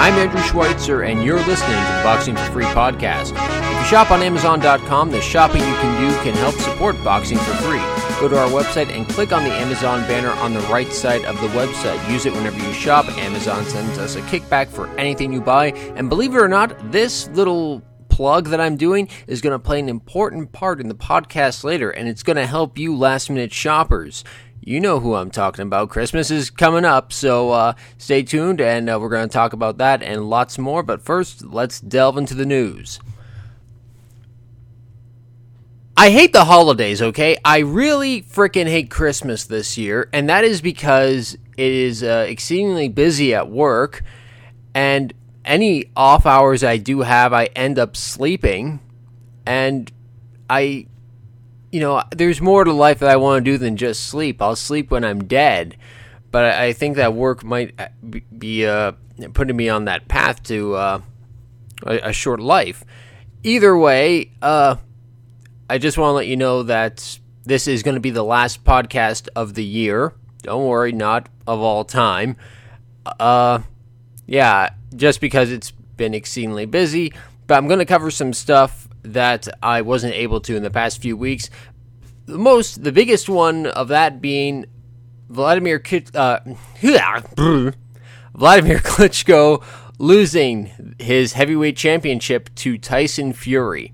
I'm Andrew Schweitzer, and you're listening to the Boxing for Free podcast. If you shop on Amazon.com, the shopping you can do can help support Boxing for Free. Go to our website and click on the Amazon banner on the right side of the website. Use it whenever you shop. Amazon sends us a kickback for anything you buy. And believe it or not, this little plug that I'm doing is going to play an important part in the podcast later, and it's going to help you last minute shoppers you know who I'm talking about. Christmas is coming up, so uh, stay tuned and uh, we're going to talk about that and lots more. But first, let's delve into the news. I hate the holidays, okay? I really freaking hate Christmas this year, and that is because it is uh, exceedingly busy at work, and any off hours I do have, I end up sleeping, and I you know, there's more to life that I want to do than just sleep. I'll sleep when I'm dead, but I think that work might uh, be uh, putting me on that path to uh, a, a, short life. Either way, uh, I just want to let you know that this is going to be the last podcast of the year. Don't worry, not of all time. Uh, yeah, just because it's been exceedingly busy, but I'm going to cover some stuff that I wasn't able to in the past few weeks. The most, the biggest one of that being Vladimir uh, Vladimir Klitschko losing his heavyweight championship to Tyson Fury.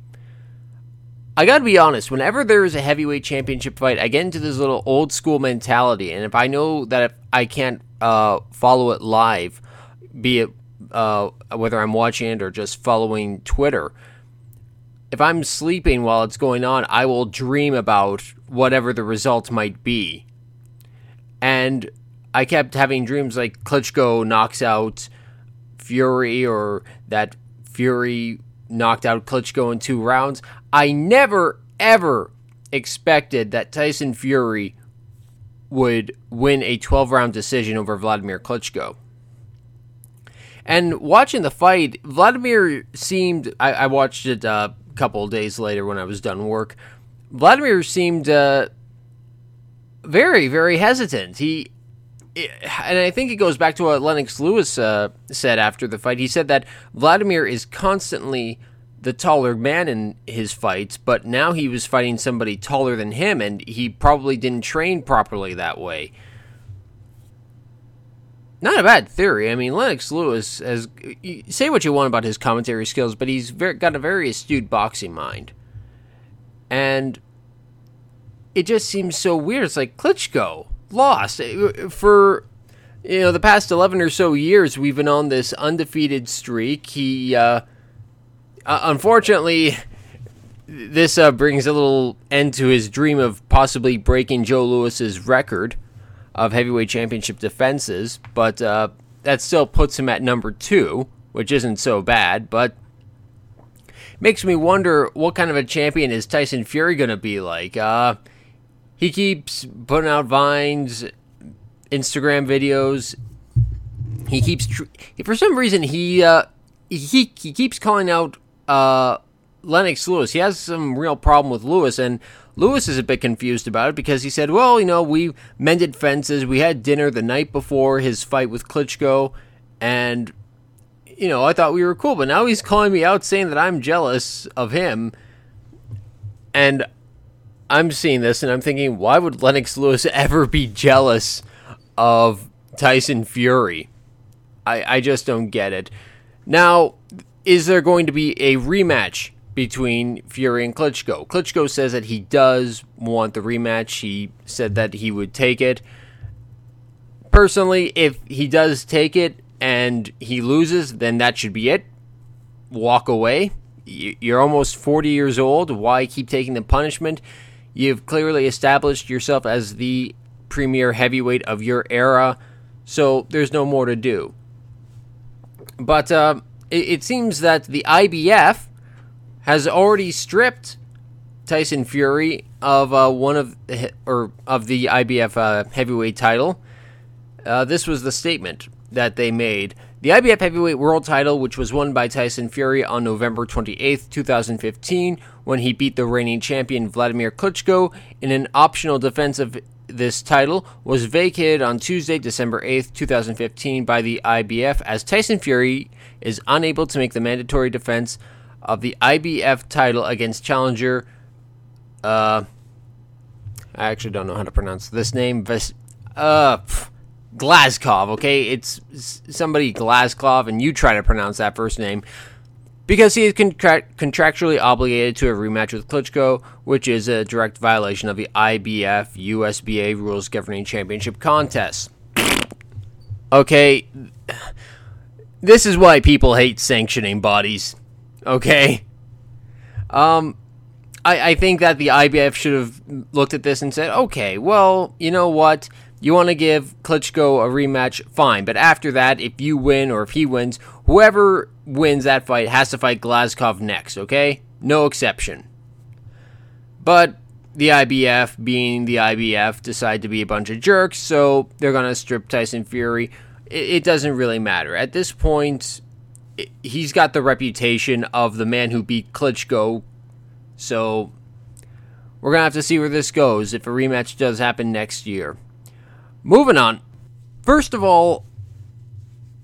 I gotta be honest, whenever there is a heavyweight championship fight, I get into this little old school mentality, and if I know that if I can't uh, follow it live, be it uh, whether I'm watching it or just following Twitter, if I'm sleeping while it's going on, I will dream about whatever the result might be. And I kept having dreams like Klitschko knocks out Fury or that Fury knocked out Klitschko in two rounds. I never, ever expected that Tyson Fury would win a 12 round decision over Vladimir Klitschko. And watching the fight, Vladimir seemed. I, I watched it uh, couple days later when I was done work, Vladimir seemed uh, very, very hesitant. He, and I think it goes back to what Lennox Lewis uh, said after the fight. He said that Vladimir is constantly the taller man in his fights, but now he was fighting somebody taller than him, and he probably didn't train properly that way not a bad theory. I mean, Lennox Lewis has say what you want about his commentary skills, but he's very, got a very astute boxing mind, and it just seems so weird. It's like Klitschko lost for you know the past eleven or so years. We've been on this undefeated streak. He uh, uh, unfortunately. This uh, brings a little end to his dream of possibly breaking Joe Louis's record of heavyweight championship defenses, but uh, that still puts him at number two, which isn't so bad, but makes me wonder what kind of a champion is Tyson Fury going to be like. Uh, he keeps putting out vines, Instagram videos. He keeps, tr- for some reason, he uh, he he keeps calling out uh, Lennox Lewis. He has some real problem with Lewis, and Lewis is a bit confused about it because he said, well, you know, we mended fences. We had dinner the night before his fight with Klitschko, and, you know, I thought we were cool. But now he's calling me out saying that I'm jealous of him. And I'm seeing this and I'm thinking, why would Lennox Lewis ever be jealous of Tyson Fury? I, I just don't get it. Now, is there going to be a rematch between Fury and Klitschko. Klitschko says that he does want the rematch. He said that he would take it. Personally, if he does take it and he loses, then that should be it. Walk away. You're almost 40 years old. Why keep taking the punishment? You've clearly established yourself as the premier heavyweight of your era, so there's no more to do. But uh, it, it seems that the IBF has already stripped Tyson Fury of uh, one of or of the IBF uh, heavyweight title. Uh, this was the statement that they made. The IBF heavyweight world title, which was won by Tyson Fury on November 28, 2015, when he beat the reigning champion Vladimir Klitschko in an optional defense of this title was vacated on Tuesday, December 8th, 2015, by the IBF as Tyson Fury is unable to make the mandatory defense of the IBF title against challenger. Uh, I actually don't know how to pronounce this name. Ves- uh, pff, Glazkov, okay? It's somebody Glazkov, and you try to pronounce that first name. Because he is contra- contractually obligated to a rematch with Klitschko, which is a direct violation of the IBF USBA rules governing championship contests. okay, this is why people hate sanctioning bodies. Okay? Um, I, I think that the IBF should have looked at this and said, okay, well, you know what? You want to give Klitschko a rematch, fine. But after that, if you win or if he wins, whoever wins that fight has to fight Glazkov next, okay? No exception. But the IBF, being the IBF, decide to be a bunch of jerks, so they're going to strip Tyson Fury. It, it doesn't really matter. At this point, he's got the reputation of the man who beat Klitschko, so we're going to have to see where this goes if a rematch does happen next year. Moving on. First of all,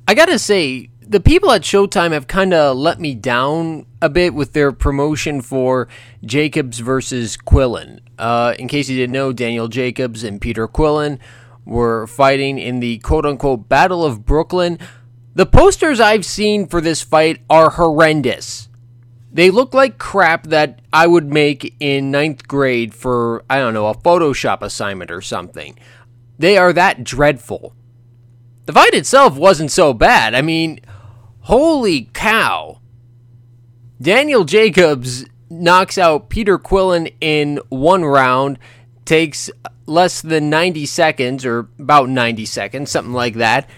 I gotta say, the people at Showtime have kind of let me down a bit with their promotion for Jacobs versus Quillin. Uh, in case you didn't know, Daniel Jacobs and Peter Quillin were fighting in the quote unquote Battle of Brooklyn. The posters I've seen for this fight are horrendous. They look like crap that I would make in ninth grade for, I don't know, a Photoshop assignment or something. They are that dreadful. The fight itself wasn't so bad. I mean, holy cow. Daniel Jacobs knocks out Peter Quillin in one round, takes less than 90 seconds, or about 90 seconds, something like that.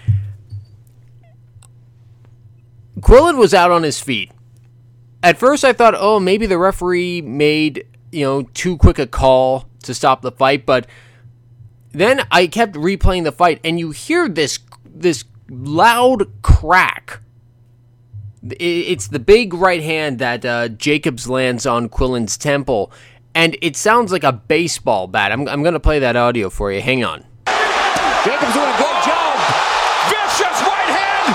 Quillin was out on his feet. At first, I thought, oh, maybe the referee made, you know, too quick a call to stop the fight, but then I kept replaying the fight, and you hear this this loud crack. It's the big right hand that uh, Jacobs lands on Quillin's temple, and it sounds like a baseball bat. I'm, I'm going to play that audio for you. Hang on. Jacobs doing a good job. Vicious right hand.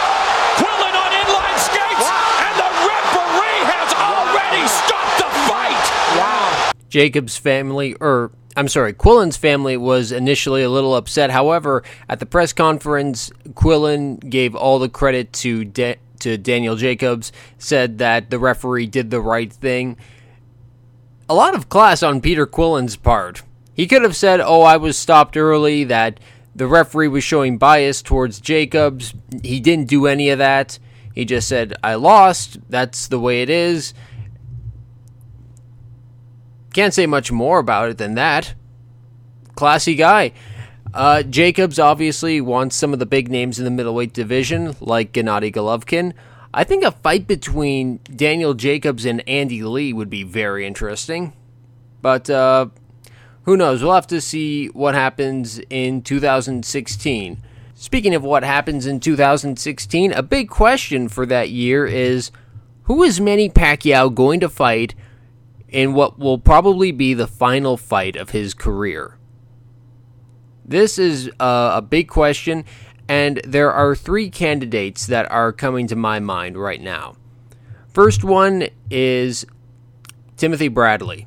Quillin on inline skates, and the referee has already stopped the fight. Wow. Jacobs' family, or I'm sorry, Quillin's family was initially a little upset. However, at the press conference, Quillin gave all the credit to De- to Daniel Jacobs, said that the referee did the right thing. A lot of class on Peter Quillin's part. He could have said, "Oh, I was stopped early," that the referee was showing bias towards Jacobs. He didn't do any of that. He just said, "I lost. That's the way it is." Can't say much more about it than that. Classy guy. Uh, Jacobs obviously wants some of the big names in the middleweight division, like Gennady Golovkin. I think a fight between Daniel Jacobs and Andy Lee would be very interesting. But uh, who knows? We'll have to see what happens in 2016. Speaking of what happens in 2016, a big question for that year is who is Manny Pacquiao going to fight in what will probably be the final fight of his career? This is uh, a big question, and there are three candidates that are coming to my mind right now. First one is Timothy Bradley.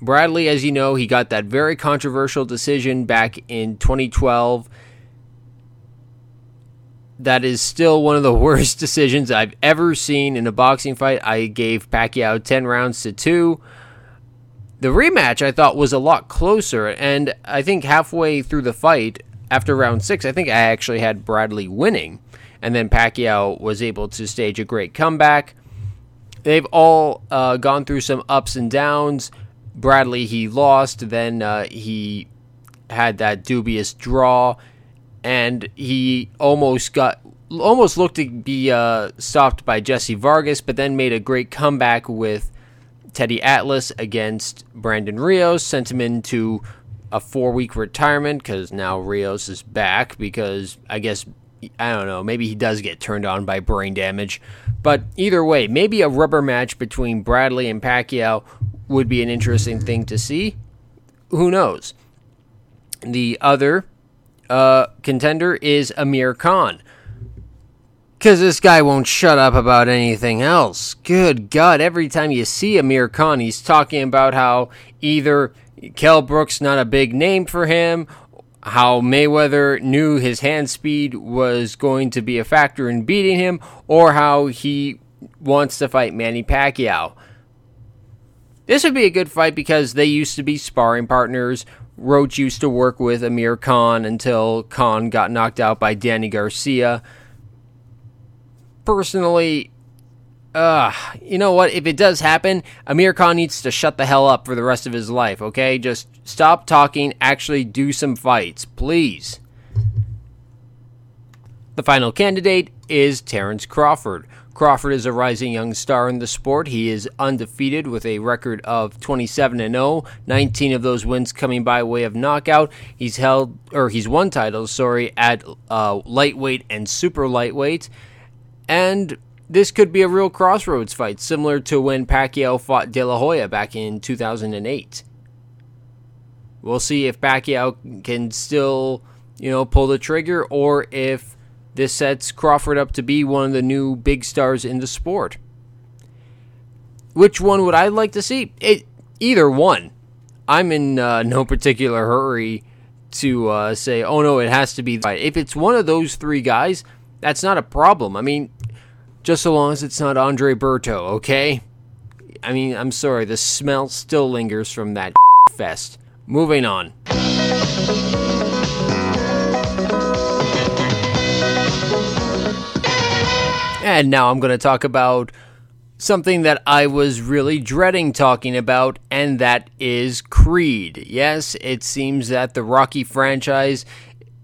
Bradley, as you know, he got that very controversial decision back in 2012. That is still one of the worst decisions I've ever seen in a boxing fight. I gave Pacquiao 10 rounds to 2. The rematch I thought was a lot closer, and I think halfway through the fight, after round 6, I think I actually had Bradley winning. And then Pacquiao was able to stage a great comeback. They've all uh, gone through some ups and downs. Bradley, he lost. Then uh, he had that dubious draw, and he almost got almost looked to be uh, stopped by Jesse Vargas, but then made a great comeback with Teddy Atlas against Brandon Rios, sent him into a four week retirement because now Rios is back because I guess I don't know maybe he does get turned on by brain damage, but either way, maybe a rubber match between Bradley and Pacquiao would be an interesting thing to see. Who knows? The other uh, contender is Amir Khan. Because this guy won't shut up about anything else. Good God, every time you see Amir Khan, he's talking about how either Kell Brook's not a big name for him, how Mayweather knew his hand speed was going to be a factor in beating him, or how he wants to fight Manny Pacquiao. This would be a good fight because they used to be sparring partners. Roach used to work with Amir Khan until Khan got knocked out by Danny Garcia personally, uh, you know what? If it does happen, Amir Khan needs to shut the hell up for the rest of his life, okay? Just stop talking, actually do some fights, please. The final candidate is Terence Crawford. Crawford is a rising young star in the sport. He is undefeated with a record of 27 and 0, 19 of those wins coming by way of knockout. He's held or he's won titles, sorry, at uh, lightweight and super lightweight. And this could be a real crossroads fight, similar to when Pacquiao fought De La Hoya back in 2008. We'll see if Pacquiao can still, you know, pull the trigger or if this sets Crawford up to be one of the new big stars in the sport. Which one would I like to see? It, either one. I'm in uh, no particular hurry to uh, say, oh no, it has to be. If it's one of those three guys, that's not a problem. I mean, just so long as it's not Andre Berto, okay? I mean, I'm sorry, the smell still lingers from that fest. Moving on. And now I'm going to talk about something that I was really dreading talking about, and that is Creed. Yes, it seems that the Rocky franchise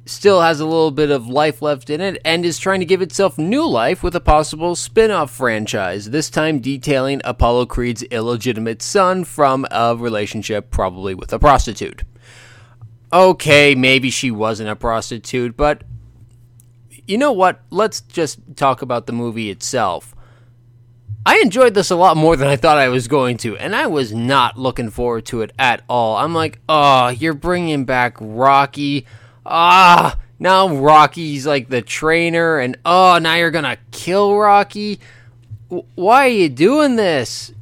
still has a little bit of life left in it and is trying to give itself new life with a possible spin off franchise, this time detailing Apollo Creed's illegitimate son from a relationship, probably with a prostitute. Okay, maybe she wasn't a prostitute, but you know what? Let's just talk about the movie itself. I enjoyed this a lot more than I thought I was going to, and I was not looking forward to it at all. I'm like, oh, you're bringing back Rocky ah, now Rocky's like the trainer, and oh, now you're gonna kill Rocky. Why are you doing this?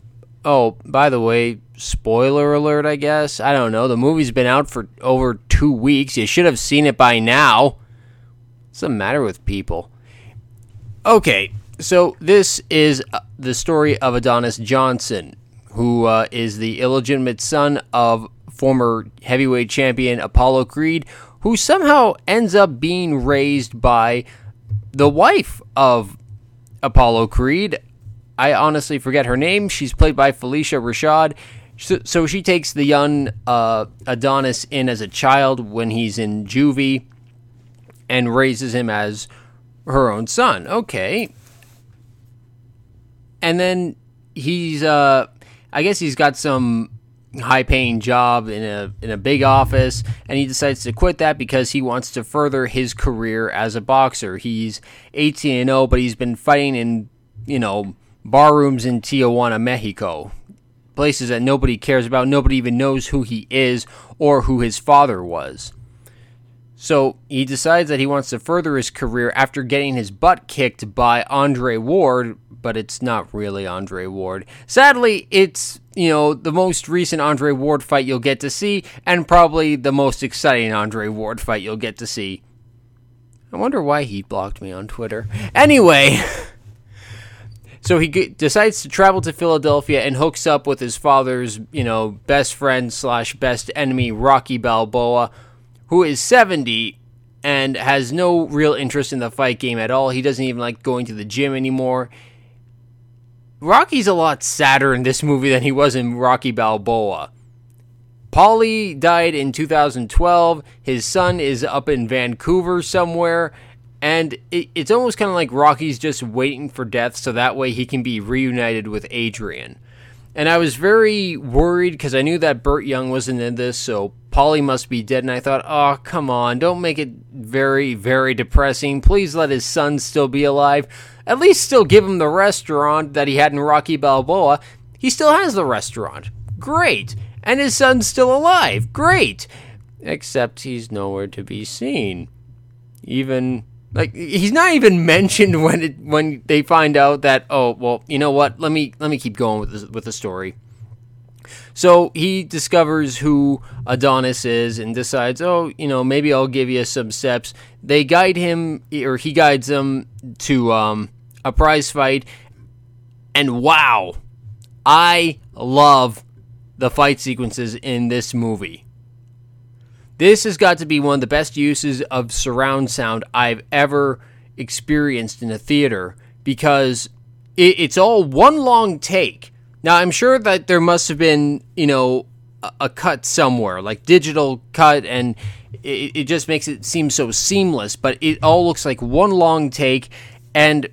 Oh, by the way, spoiler alert, I guess. I don't know. The movie's been out for over two weeks. You should have seen it by now. What's the matter with people? Okay, so this is uh, the story of Adonis Johnson, who uh, is the illegitimate son of former heavyweight champion Apollo Creed, who somehow ends up being raised by the wife of Apollo Creed. I honestly forget her name. She's played by Phylicia Rashad. So, so she takes the young uh, Adonis in as a child when he's in juvie and raises him as her own son. Okay. And then he's, uh, I guess he's got some high paying job in a in a big office and he decides to quit that because he wants to further his career as a boxer. He's 18 and 0 but he's been fighting in, you know, bar rooms in Tijuana, Mexico. Places that nobody cares about, nobody even knows who he is or who his father was. So he decides that he wants to further his career after getting his butt kicked by Andre Ward, but it's not really Andre Ward. Sadly, it's, you know, the most recent Andre Ward fight you'll get to see, and probably the most exciting Andre Ward fight you'll get to see. I wonder why he blocked me on Twitter. Anyway. So he decides to travel to Philadelphia and hooks up with his father's, you know, best friend slash best enemy, Rocky Balboa, who is 70 and has no real interest in the fight game at all. He doesn't even like going to the gym anymore. Rocky's a lot sadder in this movie than he was in Rocky Balboa. Paulie died in 2012. His son is up in Vancouver somewhere. And it, it's almost kind of like Rocky's just waiting for death so that way he can be reunited with Adrian. And I was very worried because I knew that Burt Young wasn't in this, so Paulie must be dead. And I thought, oh, come on, don't make it very, very depressing. Please let his son still be alive. At least still give him the restaurant that he had in Rocky Balboa. He still has the restaurant. Great. And his son's still alive. Great. except he's nowhere to be seen. Even like he's not even mentioned when it when they find out that oh well you know what let me let me keep going with this, with the story. So he discovers who Adonis is and decides, oh, you know, maybe I'll give you some steps. They guide him, or he guides them to um, a prize fight. And wow, I love the fight sequences in this movie. This has got to be one of the best uses of surround sound I've ever experienced in a theater because it's all one long take. Now, I'm sure that there must have been, you know, a, a cut somewhere, like digital cut, and it, it just makes it seem so seamless, but it all looks like one long take. And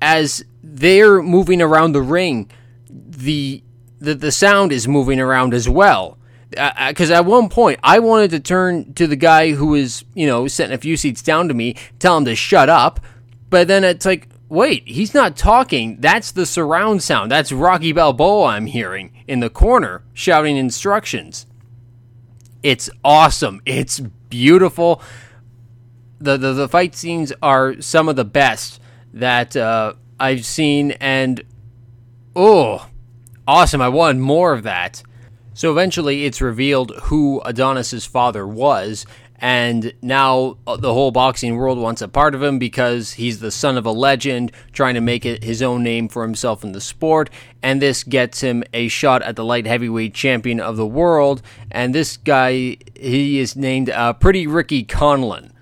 as they're moving around the ring, the the, the sound is moving around as well. Because uh, at one point, I wanted to turn to the guy who was, you know, sitting a few seats down to me, tell him to shut up. But then it's like, wait, he's not talking. That's the surround sound. That's Rocky Balboa I'm hearing in the corner shouting instructions. It's awesome. It's beautiful. The, the, the fight scenes are some of the best that uh, I've seen, and oh, awesome. I want more of that. So eventually, it's revealed who Adonis's father was, and now uh, the whole boxing world wants a part of him because he's the son of a legend trying to make it his own name for himself in the sport. And this gets him a shot at the light heavyweight champion of the world. And this guy he is named uh, pretty ricky conlan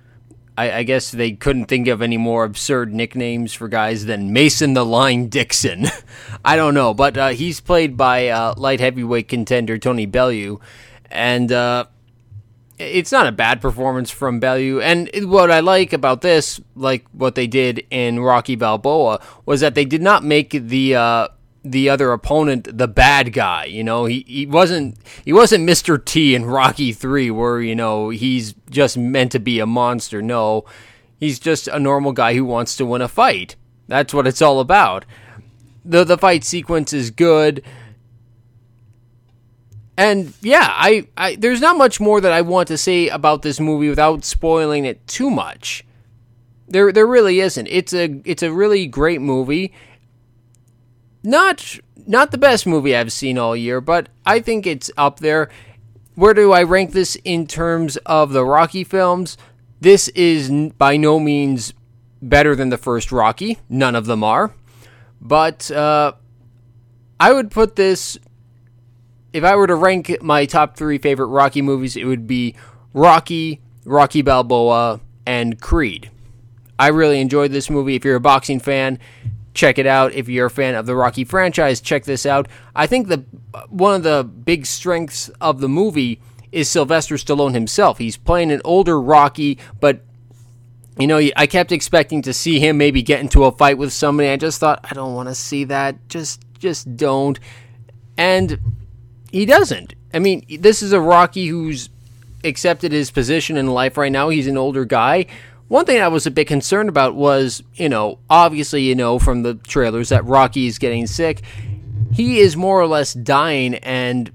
I, I, guess they couldn't think of any more absurd nicknames for guys than Mason the Line Dixon. I don't know, but uh, he's played by uh, light heavyweight contender Tony Bellew, and uh, it's not a bad performance from Bellew. And what I like about this, like what they did in Rocky Balboa, was that they did not make the uh, the other opponent the bad guy. You know, he, he wasn't he wasn't Mr. T in Rocky Three, where you know he's just meant to be a monster. No, he's just a normal guy who wants to win a fight. That's what it's all about. the The fight sequence is good and yeah, I, I there's not much more that I want to say about this movie without spoiling it too much. There there really isn't. It's a it's a really great movie. Not not the best movie I've seen all year, but I think it's up there. Where do I rank this in terms of the Rocky films? This is by no means better than the first Rocky. None of them are. But uh, I would put this if I were to rank my top three favorite Rocky movies, it would be Rocky, Rocky Balboa, and Creed. I really enjoyed this movie. If you're a boxing fan, check it out. If you're a fan of the Rocky franchise, check this out. I think the one of the big strengths of the movie is Sylvester Stallone himself. He's playing an older Rocky, but you know, I kept expecting to see him maybe get into a fight with somebody. I just thought, I don't want to see that. Just, just don't. And he doesn't. I mean, this is a Rocky who's accepted his position in life right now. He's an older guy. One thing I was a bit concerned about was, you know, obviously, you know, from the trailers that Rocky is getting sick. He is more or less dying, and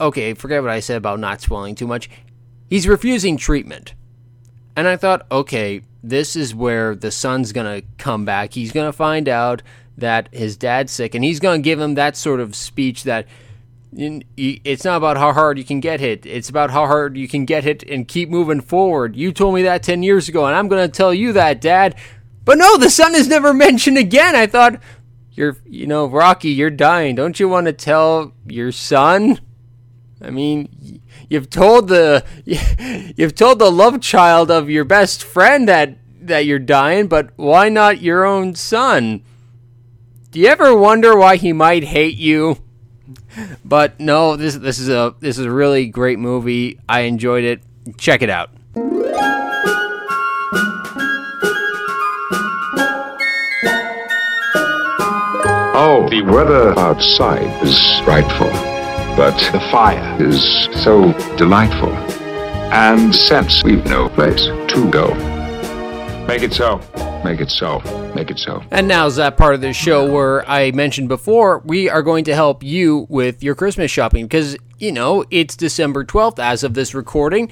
okay, forget what I said about not spoiling too much. He's refusing treatment. And I thought, okay, this is where the son's going to come back. He's going to find out that his dad's sick, and he's going to give him that sort of speech that it's not about how hard you can get hit. It's about how hard you can get hit and keep moving forward. You told me that 10 years ago, and I'm going to tell you that, Dad. But no, the son is never mentioned again. I thought, you're, you know, Rocky, you're dying. Don't you want to tell your son? I mean, you've told the you've told the love child of your best friend that that you're dying, but why not your own son? Do you ever wonder why he might hate you? But no, this this is a this is a really great movie. I enjoyed it. Check it out. Oh, the weather outside is frightful, but the fire is so delightful. And since we've no place to go, make it so. Make it so. Make it so. And now's that part of the show where I mentioned before we are going to help you with your Christmas shopping because, you know, it's December 12th as of this recording.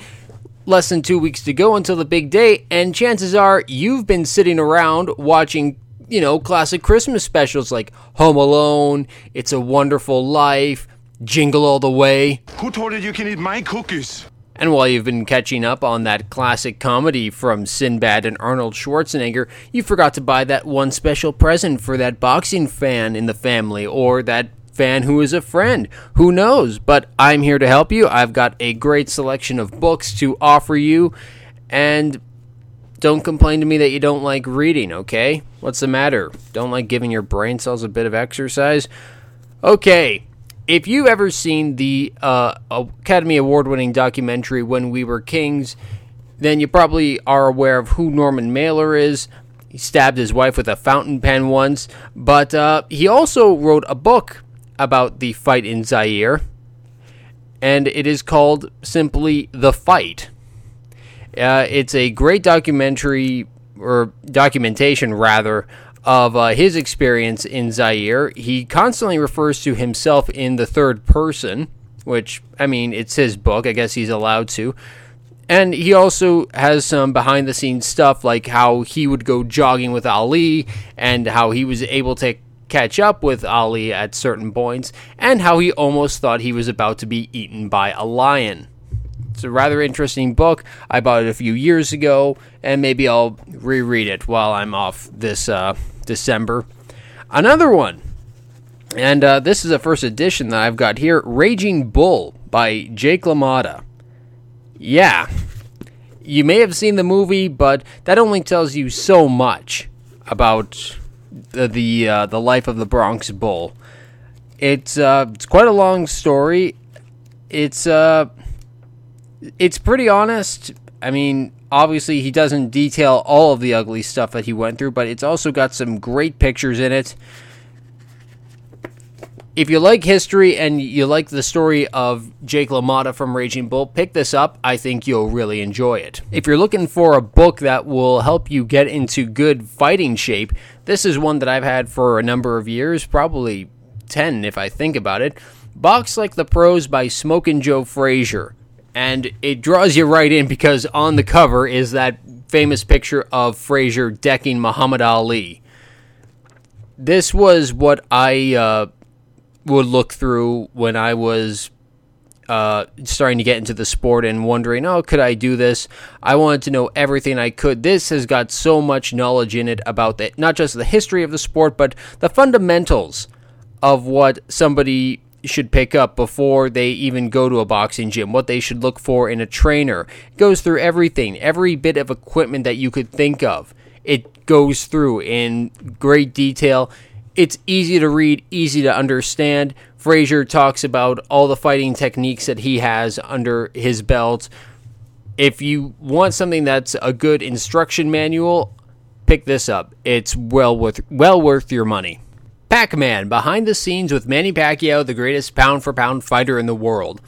less than two weeks to go until the big day, and chances are you've been sitting around watching, you know, classic Christmas specials like Home Alone, It's a Wonderful Life, Jingle All the Way. Who told you you can eat my cookies? And while you've been catching up on that classic comedy from Sinbad and Arnold Schwarzenegger, you forgot to buy that one special present for that boxing fan in the family or that fan who is a friend. Who knows? But I'm here to help you. I've got a great selection of books to offer you. And don't complain to me that you don't like reading, okay? What's the matter? Don't like giving your brain cells a bit of exercise? Okay, if you've ever seen the uh, Academy Award winning documentary When We Were Kings, then you probably are aware of who Norman Mailer is. He stabbed his wife with a fountain pen once, but uh, he also wrote a book about the fight in Zaire, and it is called simply The Fight. Uh, it's a great documentary, or documentation rather, of uh, his experience in Zaire. He constantly refers to himself in the third person, which, I mean, it's his book. I guess he's allowed to. And he also has some behind the scenes stuff like how he would go jogging with Ali and how he was able to catch up with Ali at certain points and how he almost thought he was about to be eaten by a lion. It's a rather interesting book. I bought it a few years ago, and maybe I'll reread it while I'm off this uh, December. Another one, and uh, this is a first edition that I've got here Raging Bull by Jake LaMotta. Yeah, you may have seen the movie, but that only tells you so much about the the, uh, the life of the Bronx Bull. It's uh, it's quite a long story. It's uh, it's pretty honest. I mean, obviously he doesn't detail all of the ugly stuff that he went through, but it's also got some great pictures in it. If you like history and you like the story of Jake LaMotta from Raging Bull, pick this up. I think you'll really enjoy it. If you're looking for a book that will help you get into good fighting shape, this is one that I've had for a number of years, probably 10 if I think about it. Box Like the Pros by Smokin' Joe Frazier and it draws you right in because on the cover is that famous picture of Frazier decking Muhammad Ali. This was what I uh, would look through when I was uh, starting to get into the sport and wondering, oh, could I do this? I wanted to know everything I could. This has got so much knowledge in it about the, not just the history of the sport, but the fundamentals of what somebody should pick up before they even go to a boxing gym, what they should look for in a trainer. It goes through everything, every bit of equipment that you could think of. It goes through in great detail. It's easy to read, easy to understand. Frazier talks about all the fighting techniques that he has under his belt. If you want something that's a good instruction manual, pick this up. It's well worth well worth your money. Pac Man, behind the scenes with Manny Pacquiao, the greatest pound for pound fighter in the world.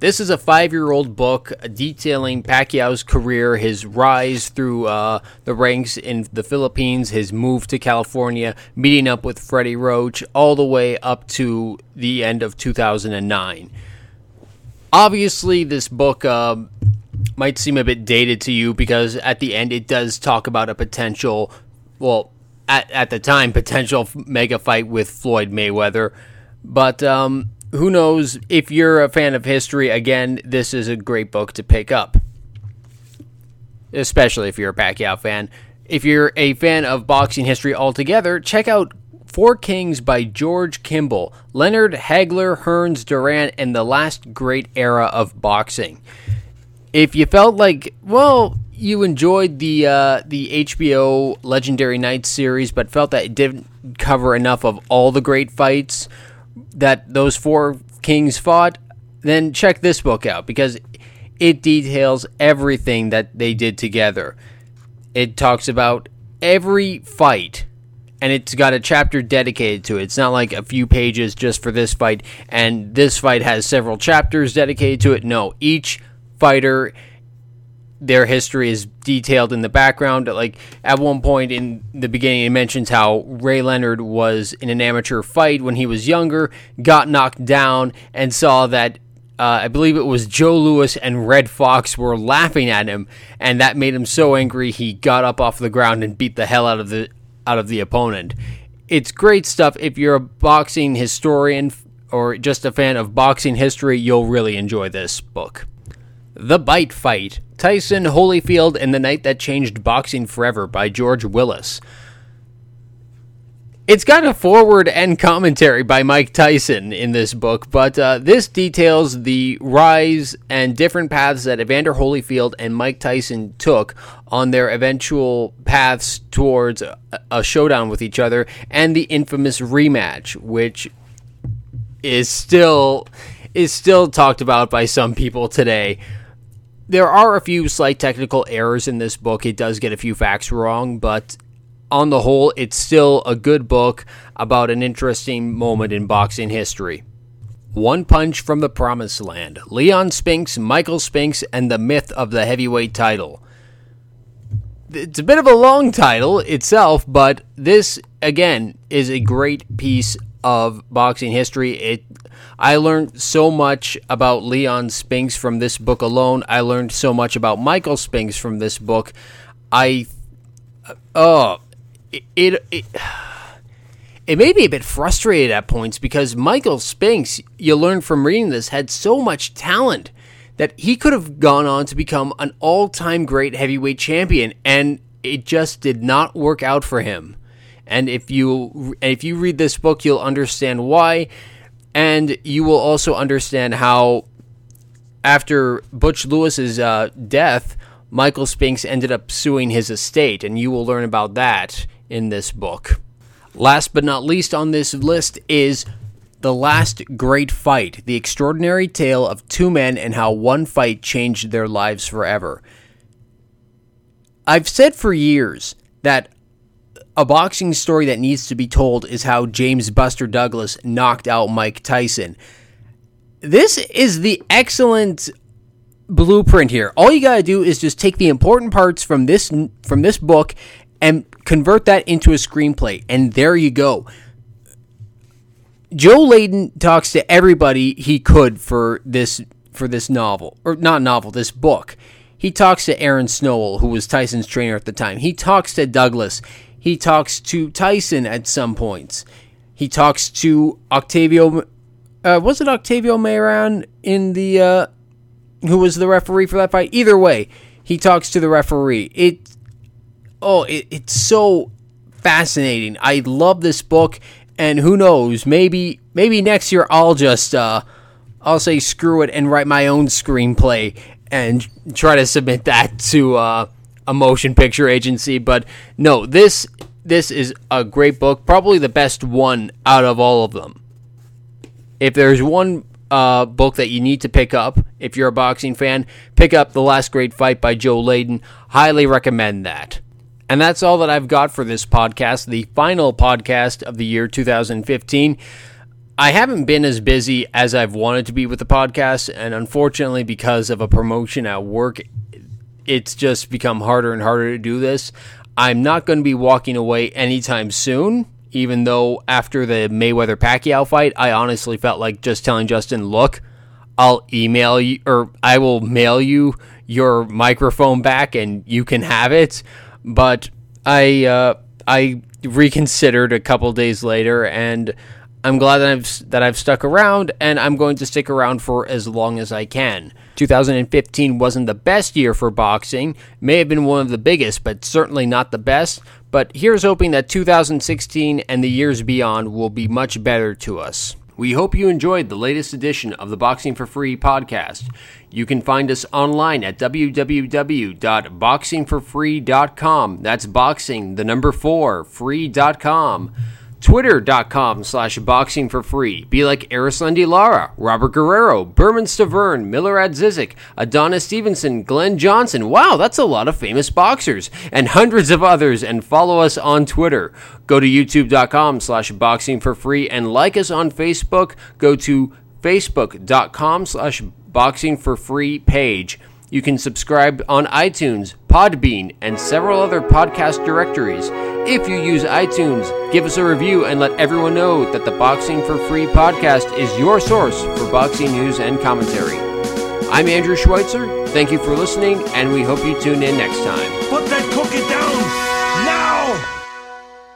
This is a five year old book detailing Pacquiao's career, his rise through uh, the ranks in the Philippines, his move to California, meeting up with Freddie Roach, all the way up to the end of 2009. Obviously, this book uh, might seem a bit dated to you because at the end it does talk about a potential, well, at, at the time potential mega fight with Floyd Mayweather. But um, who knows? If you're a fan of history, again, this is a great book to pick up, especially if you're a Pacquiao fan. If you're a fan of boxing history altogether, check out Four Kings by George Kimball, Leonard Hagler, Hearns Duran, and the last great era of boxing. If you felt like, well, you enjoyed the uh, the HBO Legendary Nights series, but felt that it didn't cover enough of all the great fights that those four kings fought, then check this book out because it details everything that they did together. It talks about every fight and it's got a chapter dedicated to it. It's not like a few pages just for this fight and this fight has several chapters dedicated to it. No, each fighter their history is detailed in the background. Like at one point in the beginning, it mentions how Ray Leonard was in an amateur fight when he was younger, got knocked down, and saw that uh, I believe it was Joe Louis and Redd Foxx were laughing at him, and that made him so angry he got up off the ground and beat the hell out of the out of the opponent. It's great stuff. If you're a boxing historian or just a fan of boxing history, you'll really enjoy this book. The Bite Fight Tyson Holyfield and the Night That Changed Boxing Forever by George Willis. It's got a forward and commentary by Mike Tyson in this book, but uh, this details the rise and different paths that Evander Holyfield and Mike Tyson took on their eventual paths towards a, a showdown with each other and the infamous rematch, which is still is still talked about by some people today. There are a few slight technical errors in this book. It does get a few facts wrong, but on the whole, it's still a good book about an interesting moment in boxing history. One Punch from the Promised Land Leon Spinks, Michael Spinks, and the Myth of the Heavyweight title. It's a bit of a long title itself, but this, again, is a great piece of boxing history. It I learned so much about Leon Spinks from this book alone. I learned so much about Michael Spinks from this book. I uh, oh, it, it, it it made me a bit frustrated at points because Michael Spinks, you learn from reading this, had so much talent that he could have gone on to become an all-time great heavyweight champion, and it just did not work out for him. And if you if you read this book, you'll understand why, and you will also understand how after Butch Lewis's uh, death, Michael Spinks ended up suing his estate, and you will learn about that in this book. Last but not least on this list is The Last Great Fight The Extraordinary Tale of Two Men and How One Fight Changed Their Lives Forever. I've said for years that a boxing story that needs to be told is how James Buster Douglas knocked out Mike Tyson. This is the excellent blueprint here. All you got to do is just take the important parts from this from this book and convert that into a screenplay, and there you go. Joe Layden talks to everybody he could for this for this novel, or not novel, this book. He talks to Aaron Snowell, who was Tyson's trainer at the time. He talks to Douglas. He talks to Tyson at some points. He talks to Octavio. Uh, was it Octavio Meyran in the uh, who was the referee for that fight? Either way, he talks to the referee. It oh, it, it's so fascinating. I love this book, and who knows, maybe maybe next year I'll just uh, I'll say screw it and write my own screenplay and try to submit that to uh, a motion picture agency. But no, this this is a great book, probably the best one out of all of them. If there's one uh, book that you need to pick up if you're a boxing fan, pick up The Last Great Fight by Joe Layden. Highly recommend that. And that's all that I've got for this podcast, the final podcast of the year 2015. I haven't been as busy as I've wanted to be with the podcast, and unfortunately, because of a promotion at work, it's just become harder and harder to do this. I'm not going to be walking away anytime soon, even though after the Mayweather Pacquiao fight, I honestly felt like just telling Justin, look, I'll email you or I will mail you your microphone back and you can have it but I uh, I reconsidered a couple days later, and I'm glad that I've that I've stuck around, and I'm going to stick around for as long as I can. 2015 wasn't the best year for boxing, may have been one of the biggest, but certainly not the best. But here's hoping that 2016 and the years beyond will be much better to us. We hope you enjoyed the latest edition of the Boxing for Free podcast. You can find us online at www.boxingforfree.com. That's boxing, the number four, free.com. Twitter.com slash boxing for free. Be like Erislandy Lara, Robert Guerrero, Bermane Stiverne, Milorad Zizik, Adonis Stevenson, Glenn Johnson. Wow, that's a lot of famous boxers. And hundreds of others. And follow us on Twitter. Go to youtube.com slash boxing for free and like us on Facebook. Go to facebook.com slash boxing for free page. You can subscribe on iTunes, Podbean, and several other podcast directories. if you use iTunes, give us a review and let everyone know that the Boxing for Free podcast is your source for boxing news and commentary. I'm Andrew Schweitzer. Thank you for listening, and we hope you tune in next time.